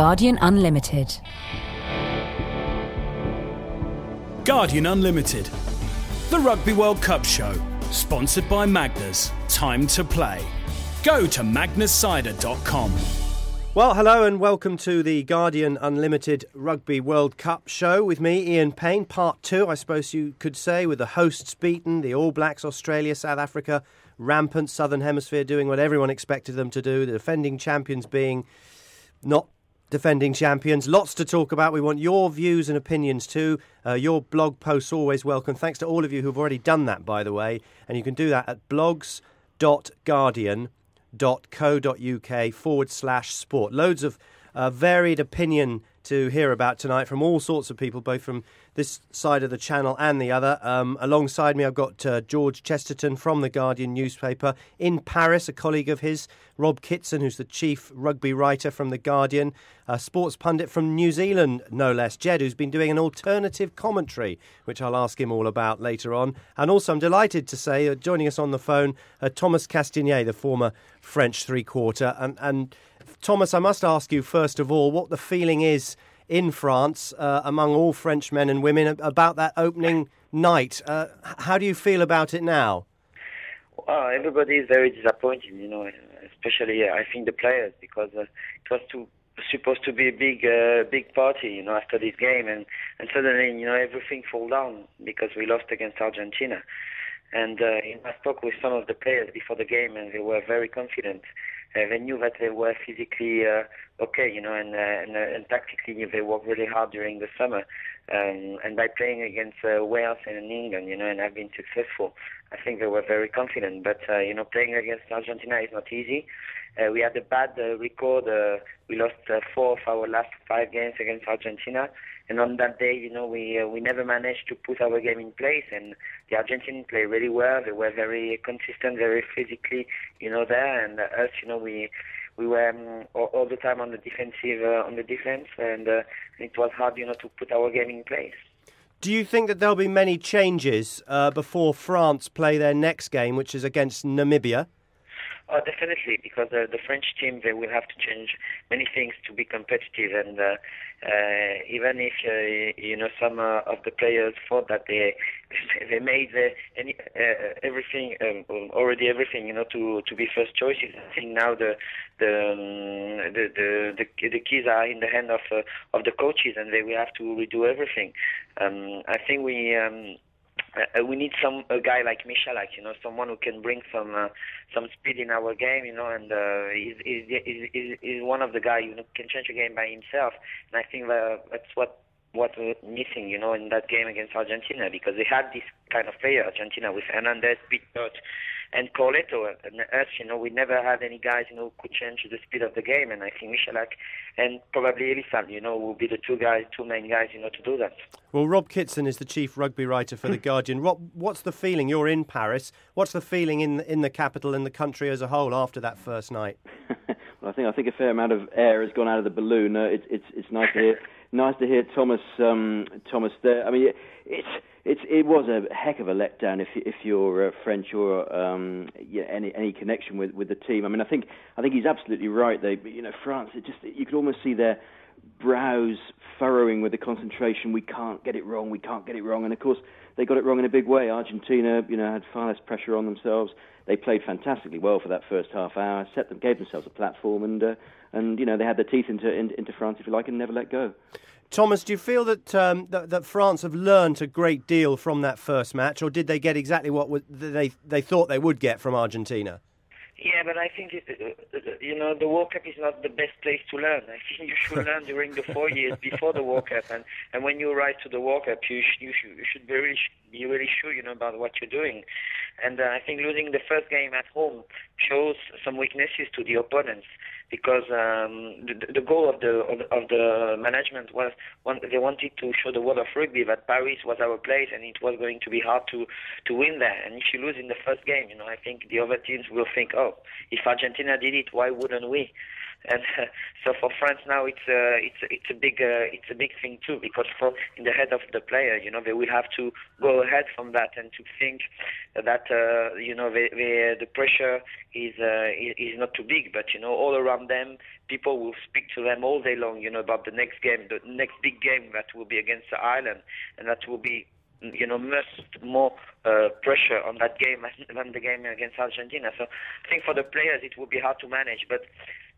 Guardian Unlimited. Guardian Unlimited. The Rugby World Cup show. Sponsored by Magners. Time to play. Go to magnerscider.com. Well, hello and welcome to the Guardian Unlimited Rugby World Cup show with me, Ian Payne, part two, I suppose you could say, with the hosts beaten, the All Blacks, Australia, South Africa, rampant Southern Hemisphere doing what everyone expected them to do, the defending champions being not defending champions. Lots to talk about. We want your views and opinions too. Uh, your blog posts always welcome. Thanks to all of you who've already done that, by the way. And you can do that at blogs.guardian.co.uk forward slash sport. Loads of uh, varied opinion to hear about tonight from all sorts of people, both from this side of the channel and the other. Um, alongside me, I've got uh, George Chesterton from the Guardian newspaper in Paris, a colleague of his, Rob Kitson, who's the chief rugby writer from the Guardian, a sports pundit from New Zealand, no less, Jed, who's been doing an alternative commentary, which I'll ask him all about later on. And also, I'm delighted to say, uh, joining us on the phone, uh, Thomas Castaignède, the former French three quarter, and and Thomas, I must ask you first of all what the feeling is in France uh, among all French men and women about that opening night. Uh, how do you feel about it now? Well, everybody is very disappointed, you know, especially uh, I think the players because uh, it was too, supposed to be a big, uh, big party, you know, after this game, and and suddenly, you know, everything fell down because we lost against Argentina. And I spoke with some of the players before the game, and they were very confident. Uh, they knew that they were physically uh, okay, you know, and, uh, and, and tactically they worked really hard during the summer. Um, and by playing against uh, Wales and England, you know, and have been successful, I think they were very confident. But uh, you know, playing against Argentina is not easy. Uh, we had a bad record. We lost four of our last five games against Argentina, and on that day, you know, we uh, we never managed to put our game in place. And the Argentines played really well. They were very consistent, very physically, you know, there. And uh, us, you know, we we were um, all, all, the time on the defensive uh, on the defense, and uh, it was hard, you know, to put our game in place. Do you think that there'll be many changes uh, before France play their next game, which is against Namibia? Oh, definitely, because uh, the French team they will have to change many things to be competitive, and uh, uh, even if uh, you know some uh, of the players thought that they they made the, any, uh, everything um, already everything you know to to be first choices. I think now the the um, the, the the the keys are in the hand of uh, of the coaches, and they will have to redo everything. Um, I think we. Um, uh, we need some a guy like Michalak, you know, someone who can bring some uh, some speed in our game, you know, and uh, he's, he's, he's, he's one of the guys who can change a game by himself. And I think that that's what what we're missing, you know, in that game against Argentina because they had this kind of player, Argentina, with Hernandez, Pichot, and Corleto. And us, you know, we never had any guys, you know, who could change the speed of the game. And I think Michalak and probably Elissalde, you know, will be the two guys, two main guys, you know, to do that. Well, Rob Kitson is the chief rugby writer for the Guardian. Rob, what's the feeling? You're in Paris. What's the feeling in in the capital and the country as a whole after that first night? well, I think I think a fair amount of air has gone out of the balloon. Uh, it, it's it's nice to hear nice to hear Thomas um, Thomas there. I mean, it, it's it's it was a heck of a letdown if if you're uh, French or um, yeah, any any connection with, with the team. I mean, I think I think he's absolutely right. They you know France, it just you could almost see their brows furrowing with the concentration. We can't get it wrong. We can't get it wrong. And of course, they got it wrong in a big way. Argentina, you know, had far less pressure on themselves. They played fantastically well for that first half hour. Set them, gave themselves a platform, and uh, and you know they had their teeth into into France, if you like, and never let go. Thomas, do you feel that, um, that, that France have learned a great deal from that first match, or did they get exactly what they they thought they would get from Argentina? Yeah, but I think it, uh, uh, you know the World Cup is not the best place to learn. I think you should learn during the four years before the World Cup, and and when you arrive to the World Cup, you sh- you, should, you should be really be really sure you know about what you're doing. And uh, I think losing the first game at home shows some weaknesses to the opponents because um, the, the goal of the of the management was one, they wanted to show the world of rugby that Paris was our place and it was going to be hard to to win there. And if you lose in the first game, you know, I think the other teams will think, oh, if Argentina did it, why wouldn't we? And uh, so for France now it's uh, it's it's a big uh, it's a big thing too because for in the head of the player, you know, they will have to go ahead from that and to think that uh, you know they, they, the pressure is uh, is not too big, but you know all around them people will speak to them all day long, you know, about the next game, the next big game that will be against Ireland, and that will be you know, much more uh, pressure on that game than the game against Argentina. So I think for the players it will be hard to manage. But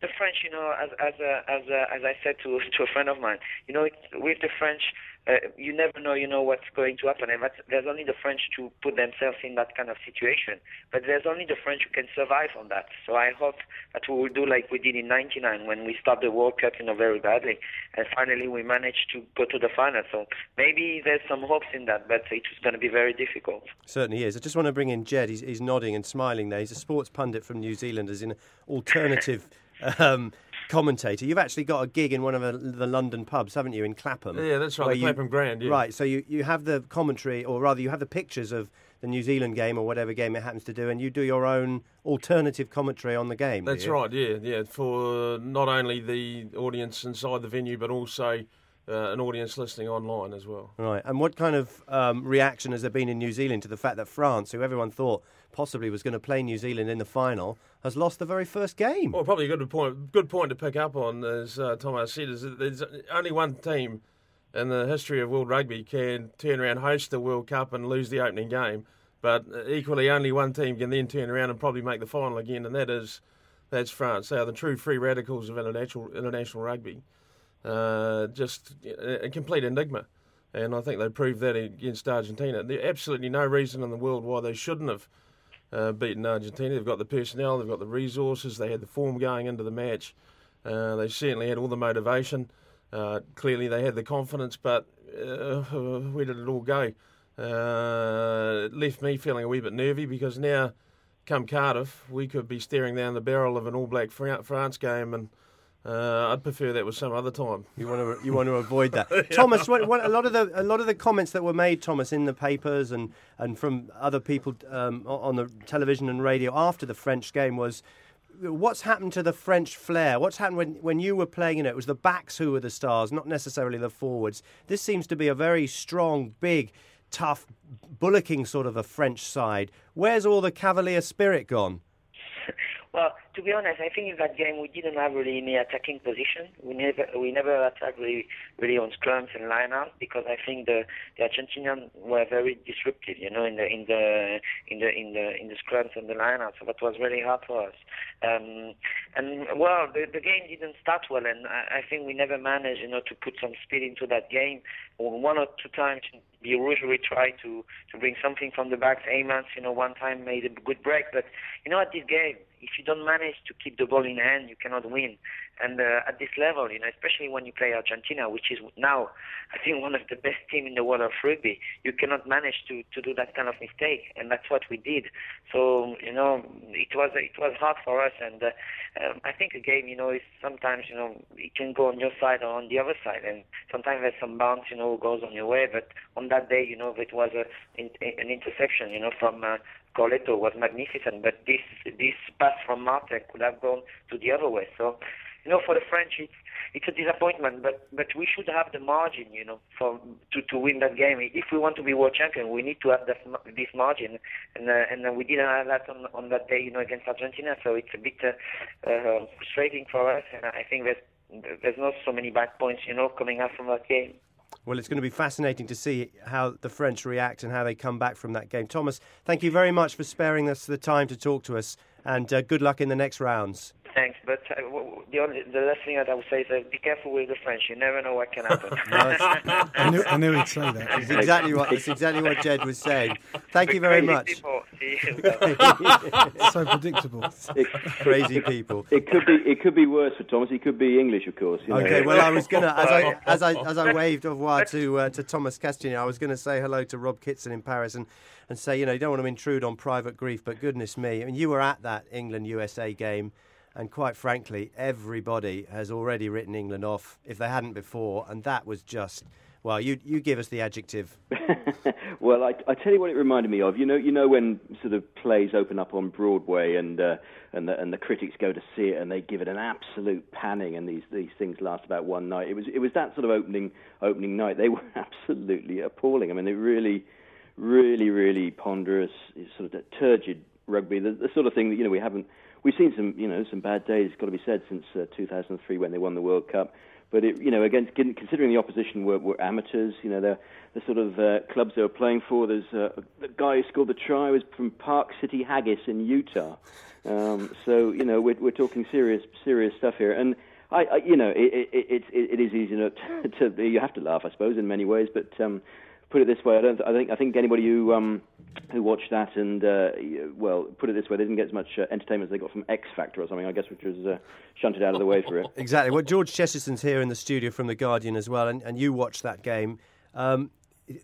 the French, you know, as as uh, as uh, as I said to to a friend of mine, you know, with the French, uh, you never know, you know, what's going to happen. And that's, there's only the French to put themselves in that kind of situation. But there's only the French who can survive on that. So I hope that we will do like we did in '99 when we stopped the World Cup, you know, very badly, and finally we managed to go to the final. So maybe there's some hopes in that, but it's going to be very difficult. Certainly is. I just want to bring in Jed. He's, he's nodding and smiling there. He's a sports pundit from New Zealand, as in alternative. um, commentator. You've actually got a gig in one of the London pubs, haven't you, in Clapham? Yeah, that's right, the you, Clapham Grand. Yeah. Right, so you, you have the commentary, or rather, you have the pictures of the New Zealand game or whatever game it happens to do, and you do your own alternative commentary on the game. That's right, yeah, yeah, for not only the audience inside the venue, but also. Uh, an audience listening online as well. Right, and what kind of um, reaction has there been in New Zealand to the fact that France, who everyone thought possibly was going to play New Zealand in the final, has lost the very first game. Well, probably a good point. Good point to pick up on, as uh, Thomas said, is that there's only one team in the history of world rugby can turn around, host the World Cup, and lose the opening game. But equally, only one team can then turn around and probably make the final again, and that is that's France. They are the true free radicals of international international rugby. Uh, just a complete enigma. And I think they proved that against Argentina. There's absolutely no reason in the world why they shouldn't have uh, beaten Argentina. They've got the personnel, they've got the resources, they had the form going into the match. Uh, they certainly had all the motivation. Uh, clearly, they had the confidence, but uh, where did it all go? It left me feeling a wee bit nervy because now, come Cardiff, we could be staring down the barrel of an All Black France game and uh, I'd prefer that was some other time. You want to you want to avoid that, Thomas. What, what, a lot of the a lot of the comments that were made, Thomas, in the papers and and from other people um, on the television and radio after the French game was. What's happened to the French flair? What's happened when, when you were playing in it? It was the backs who were the stars, not necessarily the forwards. This seems to be a very strong, big, tough, bullocking sort of a French side. Where's all the cavalier spirit gone? Well, to be honest, I think in that game we didn't have really any attacking position. We never we never attacked really really on scrums and lineouts because I think the the Argentinians were very disruptive, you know, in the in the in the in the in the scrums and the lineouts. So that was really hard for us. Um, and well, the, the game didn't start well, and I, I think we never managed, you know, to put some speed into that game. One or two times, the usually tried to to bring something from the backs. Heymans, you know, one time made a good break, but you know, at this game if you don't manage to keep the ball in hand, you cannot win. And uh, at this level, you know, especially when you play Argentina, which is now, I think, one of the best team in the world of rugby, you cannot manage to, to do that kind of mistake, and that's what we did. So, you know, it was it was hard for us, and uh, um, I think a game, you know, is sometimes, you know, it can go on your side or on the other side, and sometimes there's some bounce, you know, goes on your way. But on that day, you know, it was a, an interception, you know, from uh, Corleto was magnificent, but this this pass from Martin could have gone to the other way. So, you know, for the French, it's it's a disappointment, but but we should have the margin, you know, for to to win that game. If we want to be world champion, we need to have that, this margin, and uh, and we didn't have that on on that day, you know, against Argentina. So it's a bit uh, uh, frustrating for us, and I think there's there's not so many bad points, you know, coming out from that game. Well, it's going to be fascinating to see how the French react and how they come back from that game. Thomas, thank you very much for sparing us the time to talk to us, and uh, good luck in the next rounds. Thanks, but the only the last thing that I would say is uh, be careful with the French. You never know what can happen. I, knew, I knew he'd say that. It's exactly what it's exactly what Jed was saying. Thank you very much. so predictable. It, crazy people. It could be it could be worse for Thomas. He could be English, of course. You know. Okay, well, I was gonna as I as I as I waved au revoir to uh, to Thomas Castaignède, I was going to say hello to Rob Kitson in Paris and and say you know you don't want to intrude on private grief, but goodness me, I mean you were at that England USA game. And quite frankly, everybody has already written England off if they hadn't before, and that was just Well, you you give us the adjective. well, I, I tell you what it reminded me of. You know, you know when sort of plays open up on Broadway and uh, and the, and the critics go to see it and they give it an absolute panning, and these these things last about one night. It was it was that sort of opening opening night. They were absolutely appalling. I mean, they really, really, really ponderous, sort of turgid rugby. The, the sort of thing that you know we haven't. We've seen some, you know, some bad days. Got to be said since uh, 2003 when they won the World Cup. But it, you know, again, considering the opposition were, were amateurs, you know, the the sort of uh, clubs they were playing for. There's uh, the guy who scored the try was from Park City Haggis in Utah. Um, so you know, we're we're talking serious serious stuff here, and I, I you know, it it, it it is easy to, to you have to laugh, I suppose, in many ways, but. Um, put it this way, I don't. I think I think anybody who um, who watched that and uh, well, put it this way, they didn't get as much uh, entertainment as they got from X Factor or something. I guess which was uh, shunted out of the way for it. Exactly. Well, George Chesterton's here in the studio from the Guardian as well, and, and you watched that game. Um,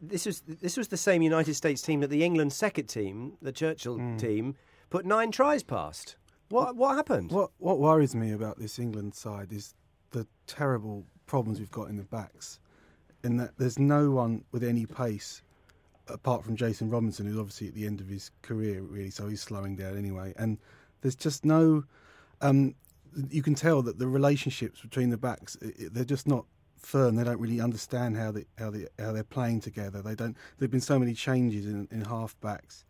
this was this was the same United States team that the England second team, the Churchill mm. team, put nine tries past. What what happened? What what worries me about this England side is the terrible problems we've got in the backs in that there's no one with any pace apart from Jason Robinson, who's obviously at the end of his career, really, so he's slowing down anyway. And there's just no. Um, you can tell that the relationships between the backs they're just not firm. They don't really understand how they how they how they're playing together. They don't. There've been so many changes in in half backs,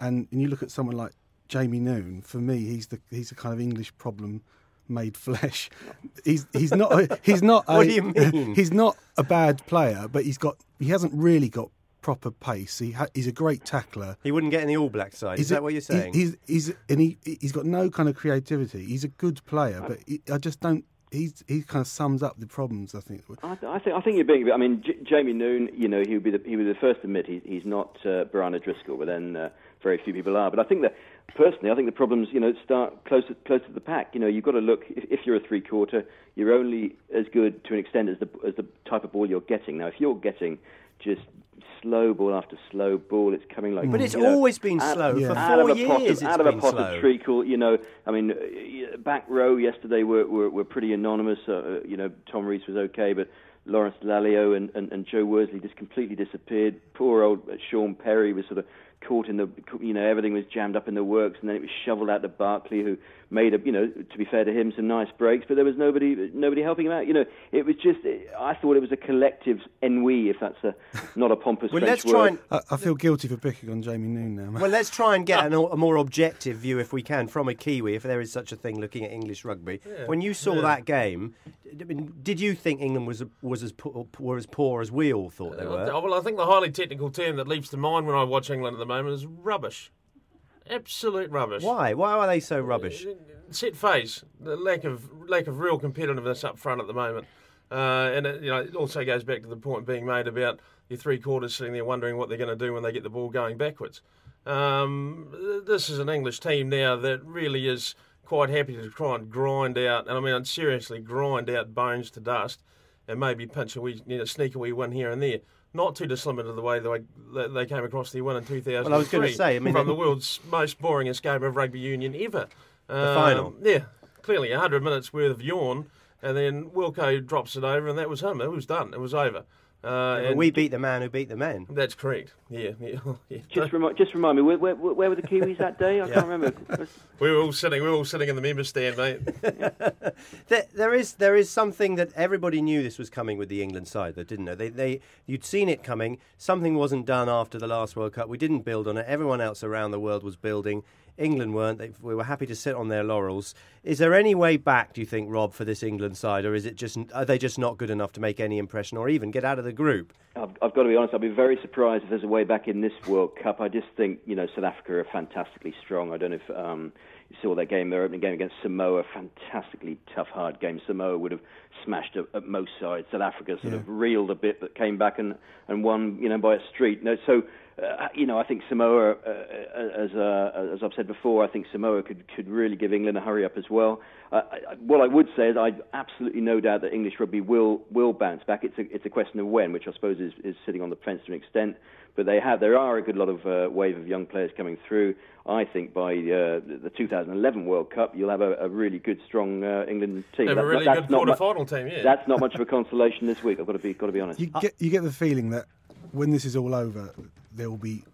and, and you look at someone like Jamie Noon. For me, he's the he's the kind of English problem made flesh. He's he's not a, he's not a, what do you mean? He's not a bad player, but he's got he hasn't really got proper pace. He ha, he's a great tackler. He wouldn't get in the All Black side. He's Is a, that what you're saying? He's he's and he he's got no kind of creativity. He's a good player, but he, I just don't. He's, he kind of sums up the problems. I think. I, I think I think you're being. I mean, J- Jamie Noon. You know, he would be the he would be the first to admit he, he's not uh, Brian O'Driscoll, but then uh, very few people are. But I think that personally, I think the problems, you know, start closer closer to the pack. You know, you've got to look. If, if you're a three quarter, you're only as good to an extent as the as the type of ball you're getting. Now, if you're getting just slow ball after slow ball, it's coming like. But it's always know, been slow yeah. for four out years. Pot of, out of a pot slow. of treacle, you know. I mean, uh, back row yesterday were were, were pretty anonymous. Uh, you know, Tom Rees was okay, but Lawrence Dallaglio and, and, and Joe Worsley just completely disappeared. Poor old Shaun Perry was sort of caught in the, you know, everything was jammed up in the works, and then it was shoveled out to Barkley, who made a, you know, to be fair to him, some nice breaks, but there was nobody, nobody helping him out. You know, it was just, I thought it was a collective ennui, if that's a not a pompous well, French let's try word. And, I, I, feel guilty for picking on Jamie Noon now. Well, let's try and get an, a more objective view, if we can, from a Kiwi, if there is such a thing, looking at English rugby. Yeah. When you saw yeah. that game, did you think England was was as poor, were as poor as we all thought they were? Well, I think the highly technical term that leaps to mind when I watch England at the moment is rubbish. Absolute rubbish. Why? Why are they so rubbish? Set phase, the lack of lack of real competitiveness up front at the moment, uh, and it, you know it also goes back to the point being made about your three quarters sitting there wondering what they're going to do when they get the ball going backwards. Um, this is an English team now that really is quite happy to try and grind out, and I mean seriously grind out bones to dust, and maybe pinch a wee, you know, sneak a wee one here and there not too dissimilar to the way they, they came across the win in 2003. Well, I was going to say, I mean, from the world's most boringest game of rugby union ever. The um, final. Yeah, clearly 100 minutes worth of yawn, and then Wilko drops it over, and that was him. It was done. It was over. Uh, yeah, we beat the man who beat the men. That's correct. Yeah, yeah. yeah. Just, remi- just remind me, where, where, where, were the Kiwis that day? I yeah. can't remember. we were all sitting. We were all sitting in the member stand, mate. there, there is there is something that everybody knew this was coming with the England side, that didn't know. They, they you'd seen it coming. Something wasn't done after the last World Cup. We didn't build on it. Everyone else around the world was building. England weren't. They, we were happy to sit on their laurels. Is there any way back, do you think, Rob, for this England side, or is it just are they just not good enough to make any impression or even get out of the group? I've, I've got to be honest. I'd be very surprised if there's a way back in this World Cup. I just think you know South Africa are fantastically strong. I don't know if um, you saw their game, their opening game against Samoa. Fantastically tough, hard game. Samoa would have smashed at, at most sides. South Africa sort yeah. of reeled a bit, but came back and, and won, you know, by a street. No, so uh, you know, I think Samoa, uh, uh as uh, as I've said before, I think Samoa could could really give England a hurry up as well. Uh, I, what I would say is I absolutely no doubt that English rugby will will bounce back. It's a it's a question of when, which I suppose is, is sitting on the fence to an extent. But they have there are a good lot of uh, wave of young players coming through. I think by uh, the 2011 World Cup, you'll have a, a really good, strong uh, England team. Have a really good quarter-final team. Yeah, that's not much of a consolation this week. I've got to be got to be honest. You get you get the feeling that when this is all over, there will be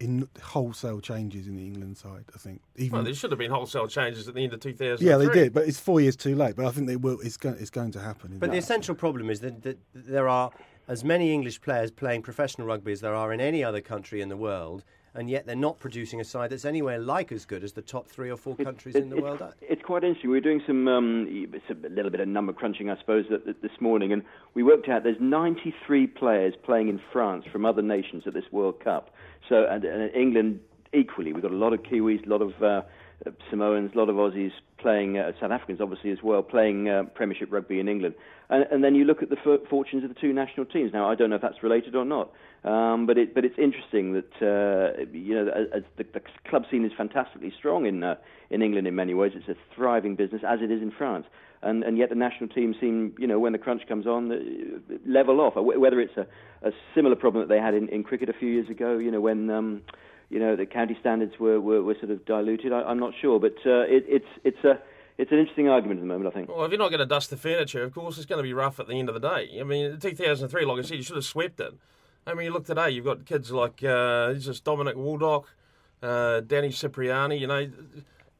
in wholesale changes in the England side. I think. Even well, there should have been wholesale changes at the end of 2000. Yeah, they did, but it's four years too late. But I think they will. It's going. It's going to happen. But the essential problem is that, that there are as many English players playing professional rugby as there are in any other country in the world and yet they're not producing a side that's anywhere like as good as the top three or four countries in the world. It's quite interesting. We were doing some um, it's a little bit of number crunching, I suppose, this morning, and we worked out there's 93 players playing in France from other nations at this World Cup. So, and, and England equally, we've got a lot of Kiwis, a lot of uh, Samoans, a lot of Aussies playing, uh, South Africans obviously as well, playing uh, Premiership rugby in England. And, and, then you look at the f- fortunes of the two national teams. Now, I don't know if that's related or not, um, but, it, but it's interesting that uh, you know as the, the, club scene is fantastically strong in uh, in England in many ways. It's a thriving business, as it is in France. And, and yet the national team seem, you know, when the crunch comes on, uh, level off. Whether it's a, a similar problem that they had in, in cricket a few years ago, you know, when um, you know the county standards were, were, were sort of diluted. I, am not sure, but uh, it, it's it's a it's an interesting argument at the moment, I think. Well, if you're not going to dust the furniture, of course, it's going to be rough at the end of the day. I mean, 2003, like I said, you should have swept it. I mean, you look today, you've got kids like uh, just Dominic Waldouck, uh, Danny Cipriani, you know,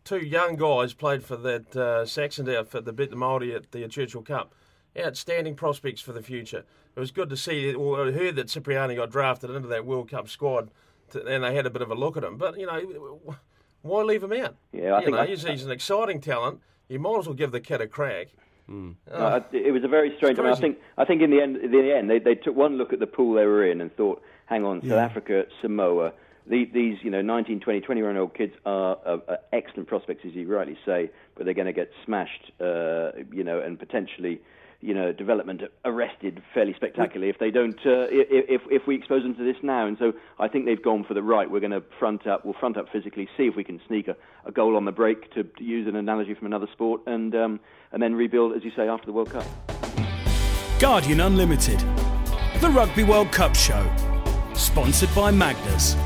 two young guys played for that uh, Saxon outfit, the bit the Māori at the Churchill Cup. Outstanding prospects for the future. It was good to see, or heard that Cipriani got drafted into that World Cup squad and they had a bit of a look at him. But you know, why leave him out? Yeah, I you think know, he's, he's, an exciting talent. You might as well give the kid a crack. Mm. Uh, it was a very strange. I, mean, I think I think in the end, in the end, they, they took one look at the pool they were in and thought, "Hang on, yeah. South Africa, Samoa, the, these you know 19, 20, 21 year old kids are, are, are, excellent prospects, as you rightly say, but they're going to get smashed, uh, you know, and potentially." You know, development arrested fairly spectacularly if they don't, uh, if, if we expose them to this now. And so I think they've gone for the right. We're going to front up, we'll front up physically, see if we can sneak a, a goal on the break, to, to, use an analogy from another sport, and, um, and then rebuild, as you say, after the World Cup. Guardian Unlimited, the Rugby World Cup show, sponsored by Magners.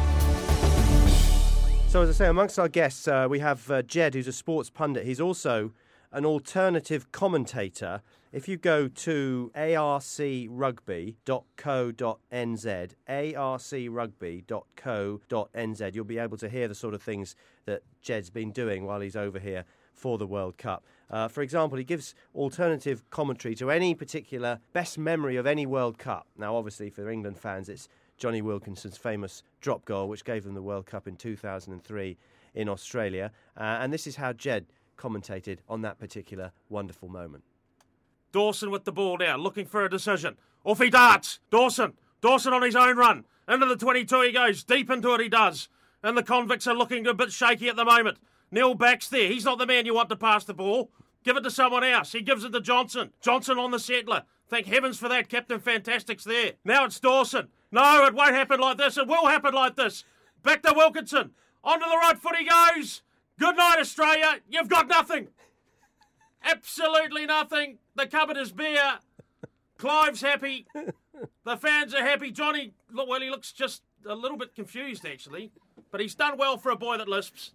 So, as I say, amongst our guests, uh, we have uh, Jed, who's a sports pundit. He's also an alternative commentator if you go to arcrugby.co.nz, arcrugby.co.nz, you'll be able to hear the sort of things that Jed's been doing while he's over here for the World Cup. Uh, for example, he gives alternative commentary to any particular best memory of any World Cup. Now, obviously, for England fans, it's Jonny Wilkinson's famous drop goal, which gave them the World Cup in 2003 in Australia. Uh, and this is how Jed commentated on that particular wonderful moment. Dawson with the ball now, looking for a decision. Off he darts. Dawson. Dawson on his own run. Into the 22 he goes. Deep into it he does. And the convicts are looking a bit shaky at the moment. Neil Back's there. He's not the man you want to pass the ball. Give it to someone else. He gives it to Johnson. Johnson on the settler. Thank heavens for that. Captain Fantastic's there. Now it's Dawson. No, it won't happen like this. It will happen like this. Back to Wilkinson. Onto the right foot he goes. Good night, Australia. You've got nothing. Absolutely nothing. The cupboard is bare. Clive's happy. The fans are happy. Johnny, well, he looks just a little bit confused, actually. But he's done well for a boy that lisps.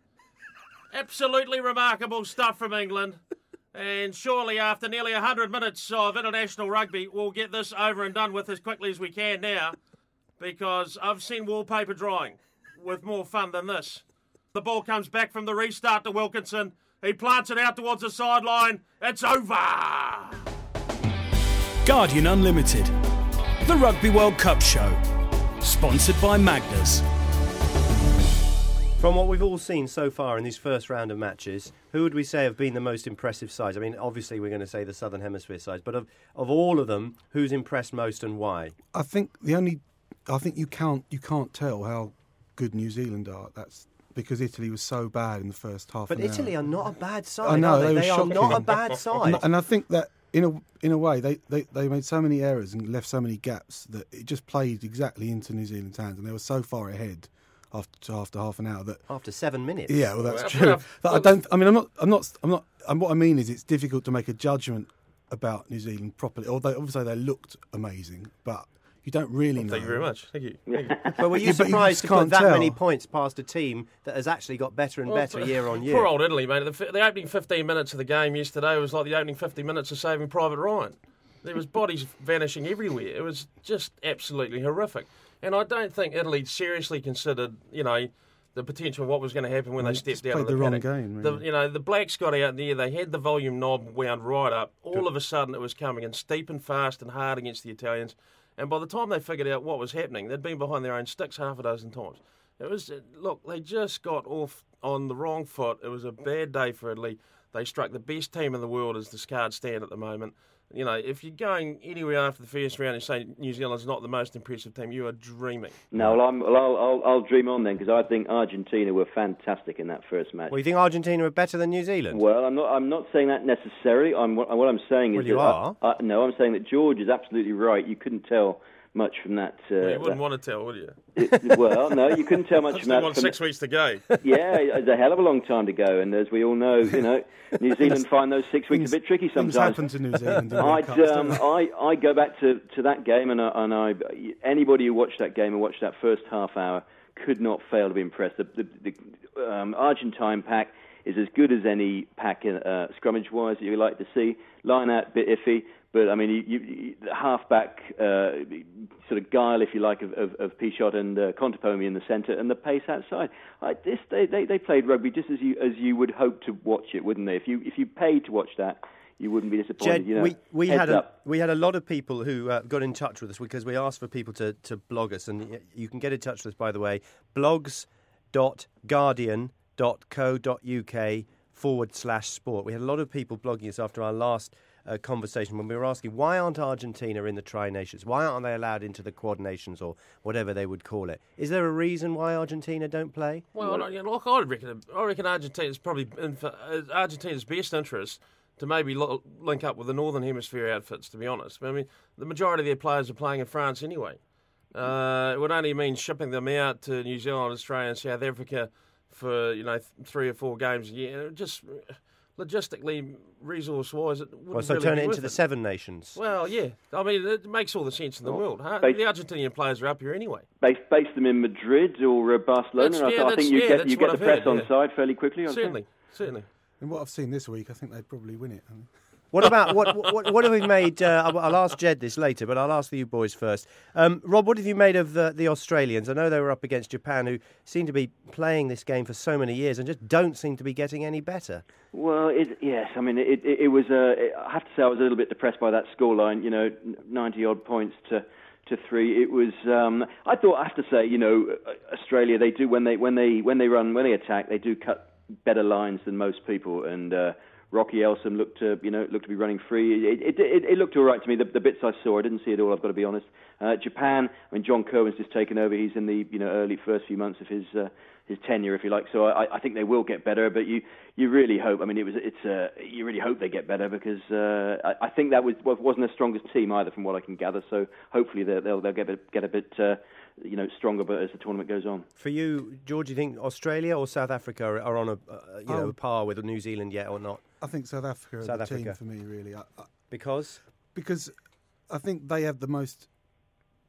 Absolutely remarkable stuff from England. And surely, after nearly 100 minutes of international rugby, we'll get this over and done with as quickly as we can now. Because I've seen wallpaper drawing with more fun than this. The ball comes back from the restart to Wilkinson. He plants it out towards the sideline. It's over. Guardian Unlimited, the Rugby World Cup show, sponsored by Magners. From what we've all seen so far in these first round of matches, who would we say have been the most impressive sides? I mean, obviously we're going to say the Southern Hemisphere sides, but of, of all of them, who's impressed most and why? I think the only, I think you can't you can't tell how good New Zealand are. That's because Italy was so bad in the first half. But Italy hour. are not a bad side. I know they, they, they are not a bad side. And, and I think that in a in a way, they, they, they made so many errors and left so many gaps that it just played exactly into New Zealand's hands, and they were so far ahead after after half an hour that After seven minutes. yeah, well that's Well, true. well, That I don't. I mean, I'm not. I'm not. I'm not. And what I mean is, it's difficult to make a judgment about New Zealand properly. Although obviously they looked amazing, but you don't really know. Thank you very much. Thank you. Thank you. But were you Yeah, but you surprised to put that tell. many points past a team that has actually got better and Well, better p- year on year? Poor old Italy, mate. The, the opening 15 minutes of the game yesterday was like the opening 50 minutes of Saving Private Ryan. There was bodies vanishing everywhere. It was just absolutely horrific. And I don't think Italy seriously considered, you know, the potential of what was going to happen when Well, they they just stepped out of played the, the wrong paddock. game, The, you know, the blacks got out there. They had the volume knob wound right up. All of a sudden, it was coming in steep and fast and hard against the Italians. And by the time they figured out what was happening, they'd been behind their own sticks half a dozen times. It was uh, look, they just got off on the wrong foot. It was a bad day for Italy. They struck the best team in the world as the card stand at the moment. You know, if you're going anywhere after the first round and say New Zealand's not the most impressive team, you are dreaming. No, well, I'm, well I'll, I'll, I'll dream on then because I think Argentina were fantastic in that first match. Well, you think Argentina are better than New Zealand? Well, I'm not. I'm not saying that necessarily. I'm, what, what I'm saying is Well, you that are. I, I, no, I'm saying that George is absolutely right. You couldn't tell much from that. Uh, Well, you wouldn't that- want to tell, would you? it- well, no, you couldn't tell much from that. want six weeks to go. yeah, it's a hell of a long time to go, and as we all know, you know, New Zealand find those six weeks a bit tricky Things sometimes. happen to New Zealand. I'd, Cups, um. I I go back to, to that game, and I, and I anybody who watched that game and watched that first half hour could not fail to be impressed. The, the, the um, Argentine pack is as good as any pack in, uh, scrummage wise that you like to see. Line out bit iffy, but I mean, you, you, the halfback uh, sort of guile, if you like, of, of, of Pichot and uh, Contepomi in the centre, and the pace outside. I, this, they, they they played rugby just as you as you would hope to watch it, wouldn't they? If you if you paid to watch that, you wouldn't be disappointed. Jed, you know, we, we had a, up. we had a lot of people who uh, got in touch with us because we asked for people to, to blog us, and you can get in touch with us by the way, blogs.guardian.co.uk forward slash sport. We had a lot of people blogging us after our last uh, conversation when we were asking why aren't Argentina in the Tri Nations? Why aren't they allowed into the Quad Nations or whatever they would call it? Is there a reason why Argentina don't play? Well, you know, look, I reckon I reckon Argentina's probably in for, uh, Argentina's best interest to maybe lo- link up with the Northern Hemisphere outfits. To be honest, I mean the majority of their players are playing in France anyway. Uh, it would only mean shipping them out to New Zealand, Australia, and South Africa for you know th- three or four games a year. Just logistically, resource-wise, it wouldn't Well, so really turn be it into worth the Seven Nations. Well, yeah. I mean, it makes all the sense in the world. Huh? bas- The Argentinian players are up here anyway. base, base them in Madrid or uh, Barcelona. That's- and I, yeah, th- I that's- think you yeah, get you get the I've press heard, on yeah. side fairly quickly. I think. Certainly, certainly. And what I've seen this week, I think they'd probably win it. I mean, What about what, what? What have we made? Uh, I'll ask Jed this later, but I'll ask you boys first. Um, Rob, what have you made of the, the Australians? I know they were up against Japan, who seem to be playing this game for so many years and just don't seem to be getting any better. Well, it, yes. I mean, it, it, it was. Uh, I have to say, I was a little bit depressed by that scoreline. You know, ninety odd points to to three. It was. Um, I thought. I have to say, you know, uh, Australia. They do when they when they when they run when they attack. They do cut better lines than most people. And uh, Rocky Elsom looked to you know looked to be running free. It, it, it, it looked all right to me. The, the bits I saw, I didn't see it all. I've got to be honest. Uh, Japan. I mean, John Kirwan's just taken over. He's in the you know early first few months of his. Uh, his tenure, if you like. So I, I think they will get better, but you, you really hope. I mean, it was it's uh, you really hope they get better because uh, I, I think that was wasn't the strongest team either, from what I can gather. So hopefully they'll they'll, they'll get a, get a bit uh, you know stronger, but as the tournament goes on. For you, George, do you think Australia or South Africa are, are on a uh, you know Oh. par with New Zealand yet or not? I think South Africa are South the Africa. team for me, really. I, I, Because because I think they have the most.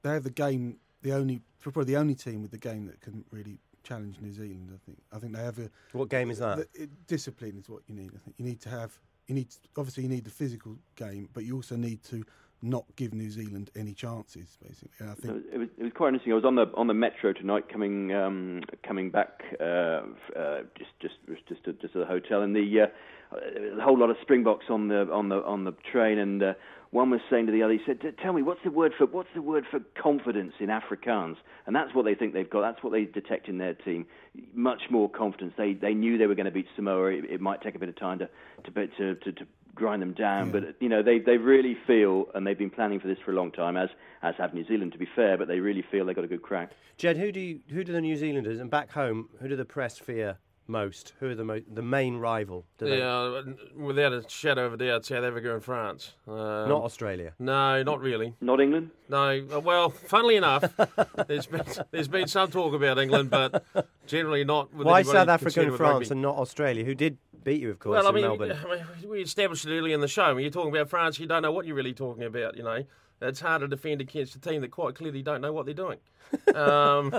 They have the game, the only probably the only team with the game that can really challenge New Zealand. I think. I think they have a what game is that? the, it, discipline is what you need. I think you need to have. You need obviously you need the physical game, but you also need to not give New Zealand any chances, basically. And I think it was, it was quite interesting. I was on the on the metro tonight, coming um, coming back uh, uh, just just just to, just to the hotel, and the uh, a whole lot of Springboks on the on the on the train, and uh, one was saying to the other, he said, "Tell me, what's the word for what's the word for confidence in Afrikaans?" And that's what they think they've got. That's what they detect in their team. Much more confidence. They they knew they were going to beat Samoa. It, it might take a bit of time to to to, to, to grind them down, but you know they they really feel, and they've been planning for this for a long time, as as have New Zealand to be fair, but they really feel they've got a good crack. Jed, who do you, who do the New Zealanders and back home? Who do the press fear most? Who are the mo- the main rival? Do they- Yeah, without a shadow of a doubt, South Africa and France. Um, Not Australia. No, not really. Not England. No, uh, well, funnily enough, there's been there's been some talk about England, but generally not. With Why South Africa and France rugby. and not Australia, who did beat you, of course, Well, I in mean, Melbourne? I mean, we established it early in the show. When you're talking about France, you don't know what you're really talking about. You know, it's hard to defend against a team that quite clearly don't know what they're doing. Um,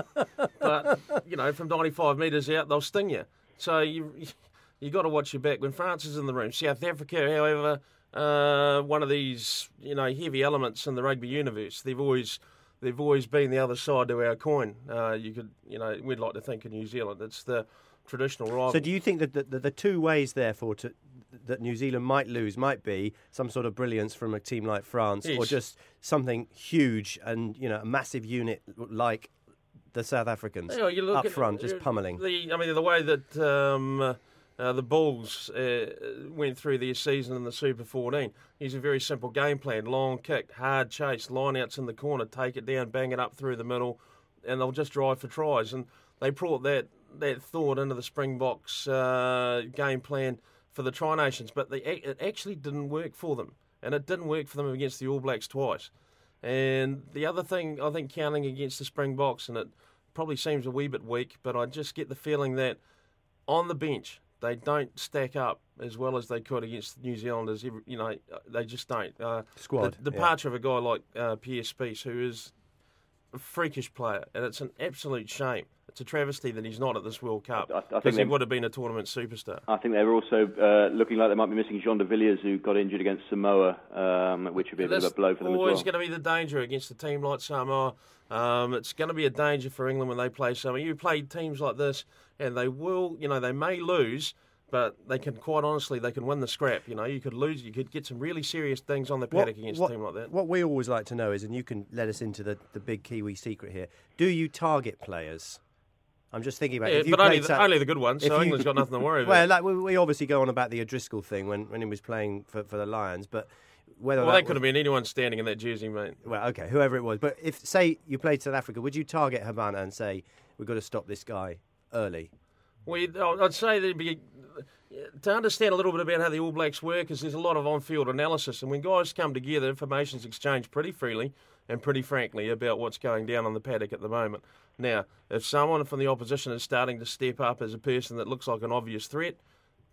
but you know, from 95 metres out, they'll sting you. So you you got to watch your back when France is in the room. South Africa, however, uh, one of these you know heavy elements in the rugby universe. They've always they've always been the other side to our coin. Uh, you could you know we'd like to think in New Zealand it's the traditional rival. So, do you think that the, the, the two ways, therefore, to, that New Zealand might lose might be some sort of brilliance from a team like France, or just something huge and you know a massive unit like the South Africans you look up front, just pummeling? The, I mean, the way that um, uh, the Bulls uh, went through their season in the Super 14, use a very simple game plan: long kick, hard chase, line outs in the corner, take it down, bang it up through the middle, and they'll just drive for tries. And they brought that that thought into the Springboks uh, game plan for the Tri Nations, but they, it actually didn't work for them, and it didn't work for them against the All Blacks twice. And the other thing, I think, counting against the Springboks, and it probably seems a wee bit weak, but I just get the feeling that on the bench they don't stack up as well as they could against New Zealanders. Every- You know, they just don't. Uh, Squad, The yeah. departure of a guy like uh, Pierre Spies, who is a freakish player, and it's an absolute shame. It's a travesty that he's not at this World Cup I- I think because he would have been a tournament superstar. I think they were also uh, looking like they might be missing Jean de Villiers, who got injured against Samoa, um, which would be a bit of a blow for them as well. always going to be the danger against a team like Samoa. Um, it's going to be a danger for England when they play Samoa. You play teams like this, and they will, you know, they may lose, but they can quite honestly, they can win the scrap. You know, you could lose, you could get some really serious things on the paddock against a team like that. what we always like to know is, and you can let us into the, the big Kiwi secret here, do you target players? I'm just thinking about Yeah, you but only the, only the good ones. So you- England's got nothing to worry about. Well, like, we, we obviously go on about the O'Driscoll thing when, when he was playing for, for the Lions, but whether well, that that could have been anyone standing in that jersey, mate. well, okay, whoever it was. But if say you played South Africa, would you target Habana and say we've got to stop this guy early? Well, I'd say there'd be to understand a little bit about how the All Blacks work. Is there's a lot of on-field analysis, and when guys come together, information's exchanged pretty freely and pretty frankly about what's going down on the paddock at the moment. Now, if someone from the opposition is starting to step up as a person that looks like an obvious threat,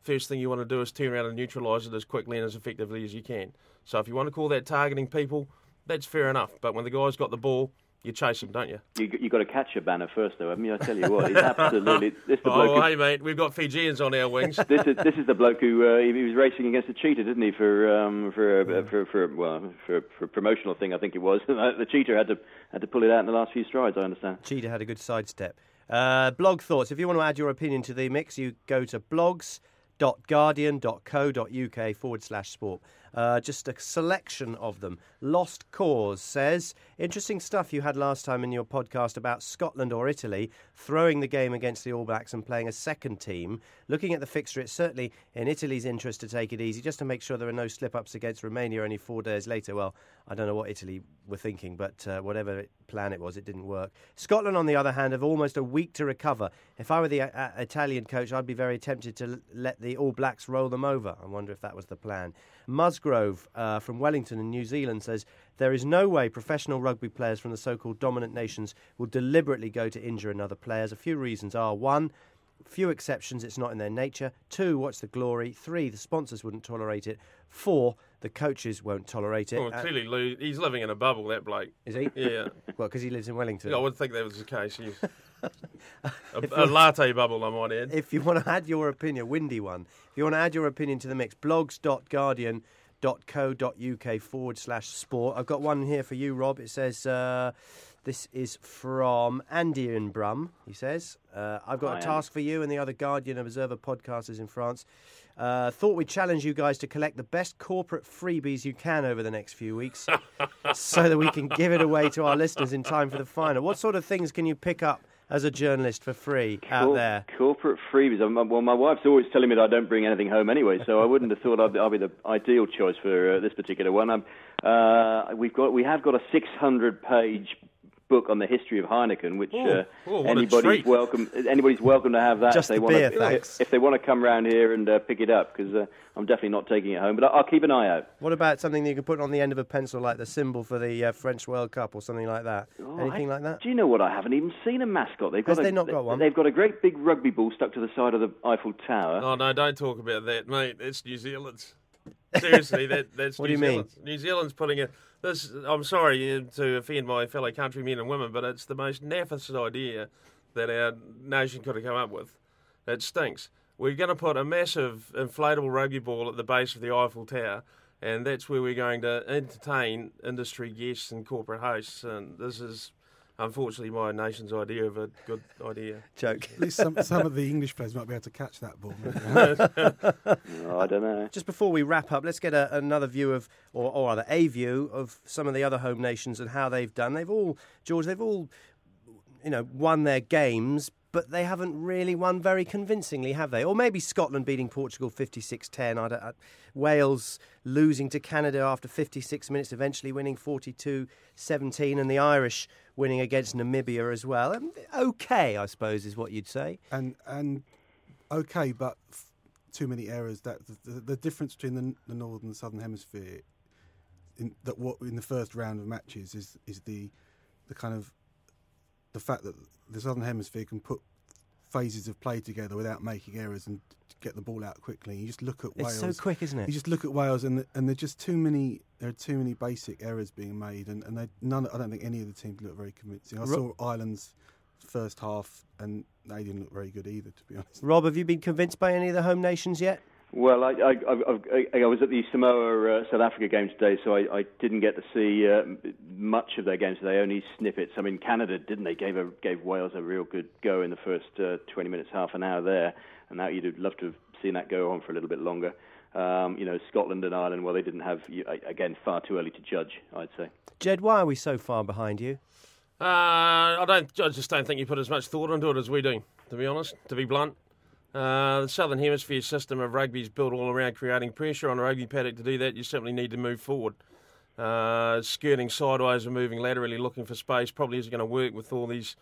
first thing you want to do is turn around and neutralise it as quickly and as effectively as you can. So if you want to call that targeting people, that's fair enough. But when the guy's got the ball, you chase him, don't you? You you got to catch Habana first, though. I mean, I tell you what, he's absolutely. This is the bloke. Oh, who- hey, mate, we've got Fijians on our wings. this is this is the bloke who uh, he he was racing against a cheetah, didn't he? For um, for, uh, for for well for, for a promotional thing, I think it was. the cheetah had to had to pull it out in the last few strides. I understand. Cheetah had a good sidestep. Uh, blog thoughts. If you want to add your opinion to the mix, you go to blogs.guardian.co.uk forward slash sport. Uh, just a selection of them. Lost Cause says, interesting stuff you had last time in your podcast about Scotland or Italy throwing the game against the All Blacks and playing a second team. Looking at the fixture, it's certainly in Italy's interest to take it easy, just to make sure there are no slip ups against Romania only four days later. Well, I don't know what Italy were thinking, but uh, whatever plan it was, it didn't work. Scotland, on the other hand, have almost a week to recover. If I were the uh, uh, Italian coach, I'd be very tempted to l- let the All Blacks roll them over. I wonder if that was the plan. Musgrove uh, from Wellington in New Zealand says there is no way professional rugby players from the so-called dominant nations will deliberately go to injure another players. A few reasons are one. Few exceptions, it's not in their nature. Two, what's the glory? Three, the sponsors wouldn't tolerate it. Four, the coaches won't tolerate it. Well, Uh, clearly, Lou, he's living in a bubble, that bloke. is he? Yeah. Well, because he lives in Wellington. Yeah, I would think that was the case. A, a latte bubble, I might add. if you want to add your opinion, windy one, if you want to add your opinion to the mix, blogs.guardian.co.uk forward slash sport. I've got one here for you, Rob. It says, uh, this is from Andy in Brum. He says, uh, I've got Hi, a Andy. task for you and the other Guardian Observer podcasters in France. Uh, thought we'd challenge you guys to collect the best corporate freebies you can over the next few weeks so that we can give it away to our listeners in time for the final. What sort of things can you pick up as a journalist for free out there? Corporate freebies. Um, Well, my wife's always telling me that I don't bring anything home anyway, so I wouldn't have thought I'd, I'd be the ideal choice for uh, this particular one. Um, uh, we've got, we have got a 600-page book on the history of Heineken, which Ooh. uh, Ooh, anybody's welcome. Anybody's welcome to have that Just if they the wanna, thanks. If they want to come round here and uh, pick it up, because uh, I'm definitely not taking it home. But I'll keep an eye out. What about something that you can put on the end of a pencil, like the symbol for the uh, French World Cup or something like that? Oh, Anything I- like that? Do you know what? I haven't even seen a mascot. They've got Has a, they not got one? They've got a great big rugby ball stuck to the side of the Eiffel Tower. Oh no, don't talk about that, mate. It's New Zealand's. Seriously, that that's What New do you mean? Zealand's. New Zealand's putting it. This. I'm sorry to offend my fellow countrymen and women, but it's the most naffest idea that our nation could have come up with. It stinks. We're going to put a massive inflatable rugby ball at the base of the Eiffel Tower, and that's where we're going to entertain industry guests and corporate hosts. And this is, unfortunately, my nation's idea of a good idea. Joke. At least some, some of the English players might be able to catch that ball. Oh, I don't know. Just before we wrap up, let's get a, another view of, or, or rather a view of some of the other home nations and how they've done. They've all, George, they've all, you know, won their games, but they haven't really won very convincingly, have they? Or maybe Scotland beating Portugal 56-10, I don't, I, Wales losing to Canada after 56 minutes, eventually winning 42-17, and the Irish winning against Namibia as well. Um, Okay, I suppose, is what you'd say. and and okay, but f- too many errors. That the, the, the difference between the, the northern and southern hemisphere in that what in the first round of matches is is the the kind of the fact that the southern hemisphere can put phases of play together without making errors and get the ball out quickly. You just look at It's Wales. so quick, isn't it? You just look at Wales, and and there's just too many. There are too many basic errors being made, and and they, none. I don't think any of the teams look very convincing. I saw Ireland's first half, and they didn't look very good either, to be honest. Rob, have you been convinced by any of the home nations yet? Well, I, I, I, I, I was at the Samoa uh, South Africa game today, so I, I didn't get to see uh, much of their games today. Only snippets. I mean, Canada didn't they gave a, gave Wales a real good go in the first uh, 20 minutes, half an hour there, and now you'd have loved to have seen that go on for a little bit longer. Um, you know, Scotland and Ireland. Well, they didn't have again far too early to judge. I'd say. Jed, why are we so far behind you? Uh, I don't. I just don't think you put as much thought into it as we do. To be honest, to be blunt, uh, the Southern Hemisphere system of rugby is built all around creating pressure on a rugby paddock. To do that, you simply need to move forward. Uh, skirting sideways and moving laterally, looking for space, probably isn't going to work with all these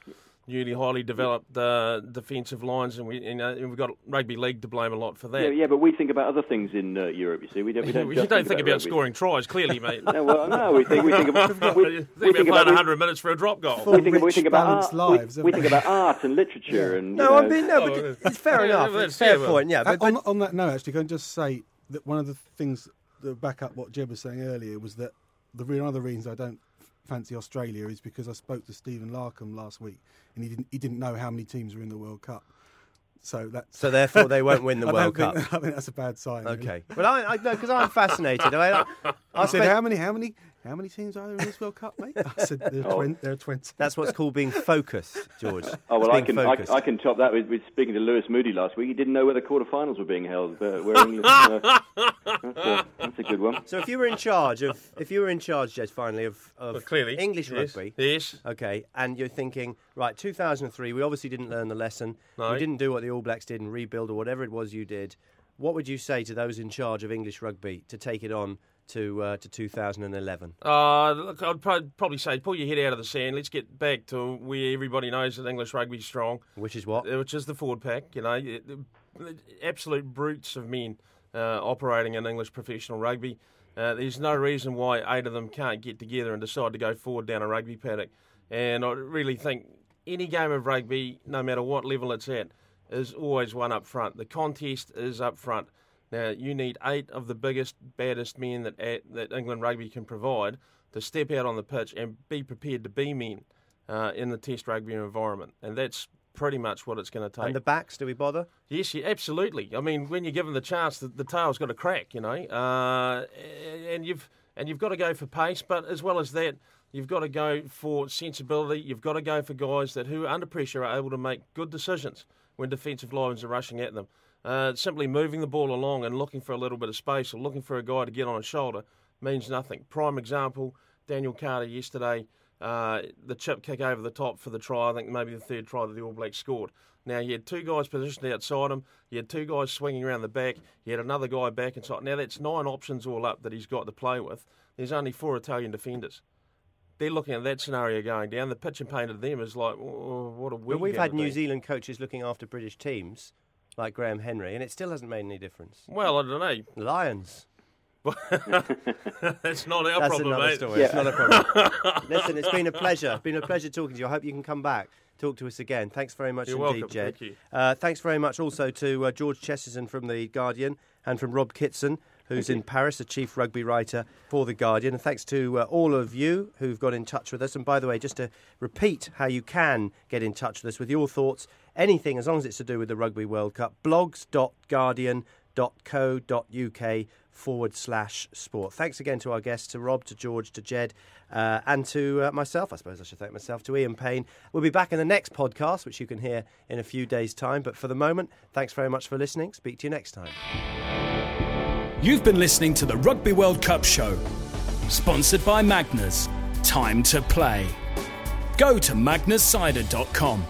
newly highly developed uh, defensive lines, and we, you know, and we've got rugby league to blame a lot for that. Yeah, yeah, but we think about other things in uh, Europe. You see, we don't. We don't, you just don't think about rugby. scoring tries, clearly, mate. No, well, no, we think we think about we, you we think think about about playing 100 minutes for a drop goal. We think, we think about art, lives, we, we think about art and literature and No, know, I'm being no, Oh, but it is. fair Yeah, enough. It's fair fair, point. Yeah, Uh, but, on, but on that note, actually, can I just say that one of the things that back up what Jed was saying earlier was that the re- one of the reasons I don't fancy Australia is because I spoke to Stephen Larkham last week, and he didn't he didn't know how many teams were in the World Cup. So that's so therefore they won't win the World Cup. think, I think that's a bad sign. really. Okay, but I, I no, because I'm fascinated. I, I, I I said, spent- how many, how many, how many teams are there in this World Cup, mate? I said there are, Oh. 20, there are 20. that's what's called being focused, George. Oh well, I can I. I can top that with, with speaking to Lewis Moody last week. He didn't know where the quarterfinals were being held. But where England, uh, that's, a, that's a good one. So if you were in charge of, if you were in charge, Jed, finally of, of Well, clearly, English yes. rugby, Yes. okay, and you're thinking, right, 2003, we obviously didn't learn the lesson. No. We didn't do what the All Blacks did and rebuild or whatever it was you did. What would you say to those in charge of English rugby to take it on to uh, to 2011? Uh, I'd prob- probably say pull your head out of the sand. Let's get back to where everybody knows that English rugby's strong, Which is what? uh, which is the forward pack. You know, it- absolute brutes of men uh, operating in English professional rugby. Uh, there's no reason why eight of them can't get together and decide to go forward down a rugby paddock. And I really think any game of rugby, no matter what level it's at, is always one up front. The contest is up front. Now you need eight of the biggest, baddest men that that England rugby can provide to step out on the pitch and be prepared to be men uh, in the Test rugby environment, and that's pretty much what it's going to take. And the backs, do we bother? Yes, yeah, absolutely. I mean, when you're given the chance, the, the tail's got to crack, you know, uh, and you've and you've got to go for pace, but as well as that, you've got to go for sensibility. You've got to go for guys that who under pressure are able to make good decisions when defensive lines are rushing at them. Uh, simply moving the ball along and looking for a little bit of space or looking for a guy to get on his shoulder means nothing. Prime example: Daniel Carter yesterday. Uh, the chip kick over the top for the try. I think maybe the third try that the All Blacks scored. Now you had two guys positioned outside him. You had two guys swinging around the back. You had another guy back inside. Now that's nine options all up that he's got to play with. There's only four Italian defenders. they're looking at that scenario going down. The picture painted them is like, oh, what a we? We've had New be?" Zealand coaches looking after British teams, like Graham Henry, and it still hasn't made any difference. Well, I don't know. Lions. That's not our That's problem, another mate. story. It's not a problem. Listen, it's been a pleasure. It's been a pleasure talking to you. I hope you can come back, talk to us again. Thanks very much You're indeed, welcome. Jed. Thank you. Uh, thanks very much also to uh, George Chesterton from The Guardian and from Rob Kitson, who's in Paris, the chief rugby writer for The Guardian. And thanks to uh, all of you who've got in touch with us. And by the way, just to repeat how you can get in touch with us with your thoughts, anything as long as it's to do with the Rugby World Cup, blogs.guardian.co.uk forward slash sport. Thanks again to our guests, to Rob, to George, to Jed, uh, and to uh, myself. I suppose I should thank myself, to Ian Payne. We'll be back in the next podcast, which you can hear in a few days' time. But for the moment, thanks very much for listening. Speak to you next time. You've been listening to the Rugby World Cup show, sponsored by Magners. Time to play. Go to magnerscider.com